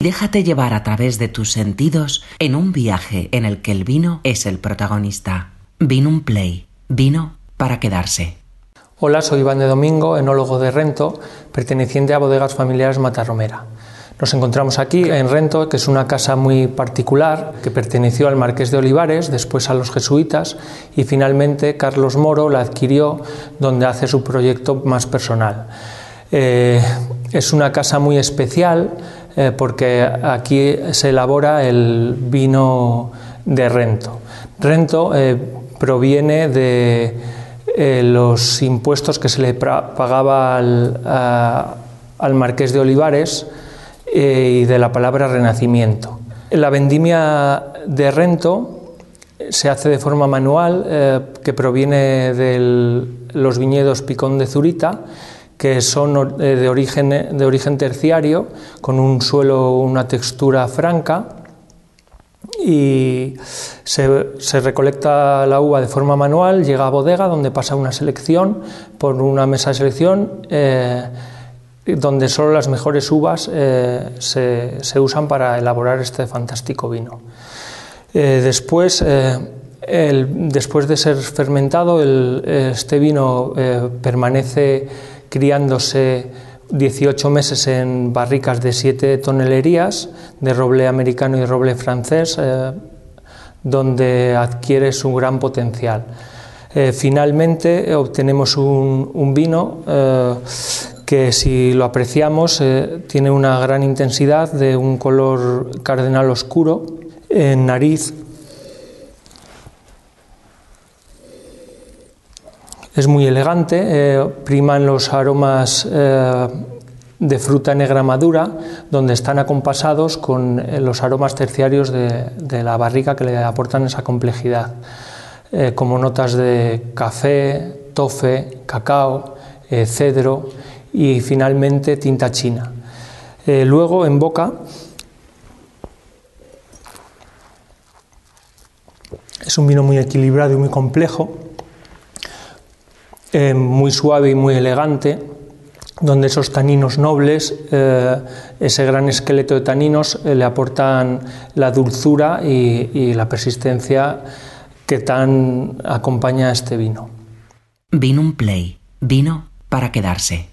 Déjate llevar a través de tus sentidos en un viaje en el que el vino es el protagonista. Vino un play. Vino para quedarse. Hola, soy Iván de Domingo, enólogo de Rento, perteneciente a Bodegas Familiares Matarromera. Nos encontramos aquí en Rento, que es una casa muy particular que perteneció al Marqués de Olivares, después a los jesuitas y finalmente Carlos Moro la adquirió donde hace su proyecto más personal. Eh, es una casa muy especial eh, porque aquí se elabora el vino de Rento. Rento eh, proviene de los impuestos que se le pagaba al, al Marqués de Olivares eh, y de la palabra renacimiento. La vendimia de rento se hace de forma manual, eh, que proviene de los viñedos Picón de Zurita, que son eh, de origen, de origen terciario, con un suelo, una textura franca, y se, se, recolecta la uva de forma manual, llega a bodega donde pasa una selección por una mesa de selección donde solo las mejores uvas eh, se, usan para elaborar este fantástico vino. Eh, después, eh, después de ser fermentado, este vino permanece criándose 18 meses en barricas de 7 tonelerías de roble americano y roble francés, donde adquiere su gran potencial. finalmente obtenemos un, vino que si lo apreciamos eh, tiene una gran intensidad de un color cardenal oscuro en nariz. Es muy elegante, eh, priman los aromas eh, de fruta negra madura, donde están acompasados con los aromas terciarios de, la barrica que le aportan esa complejidad, como notas de café, tofe, cacao, cedro y finalmente tinta china. Eh, luego en boca es un vino muy equilibrado y muy complejo, eh, muy suave y muy elegante, donde esos taninos nobles, eh, ese gran esqueleto de taninos, le aportan la dulzura y, y la persistencia que tan acompaña a este vino. Vino un play, vino para quedarse.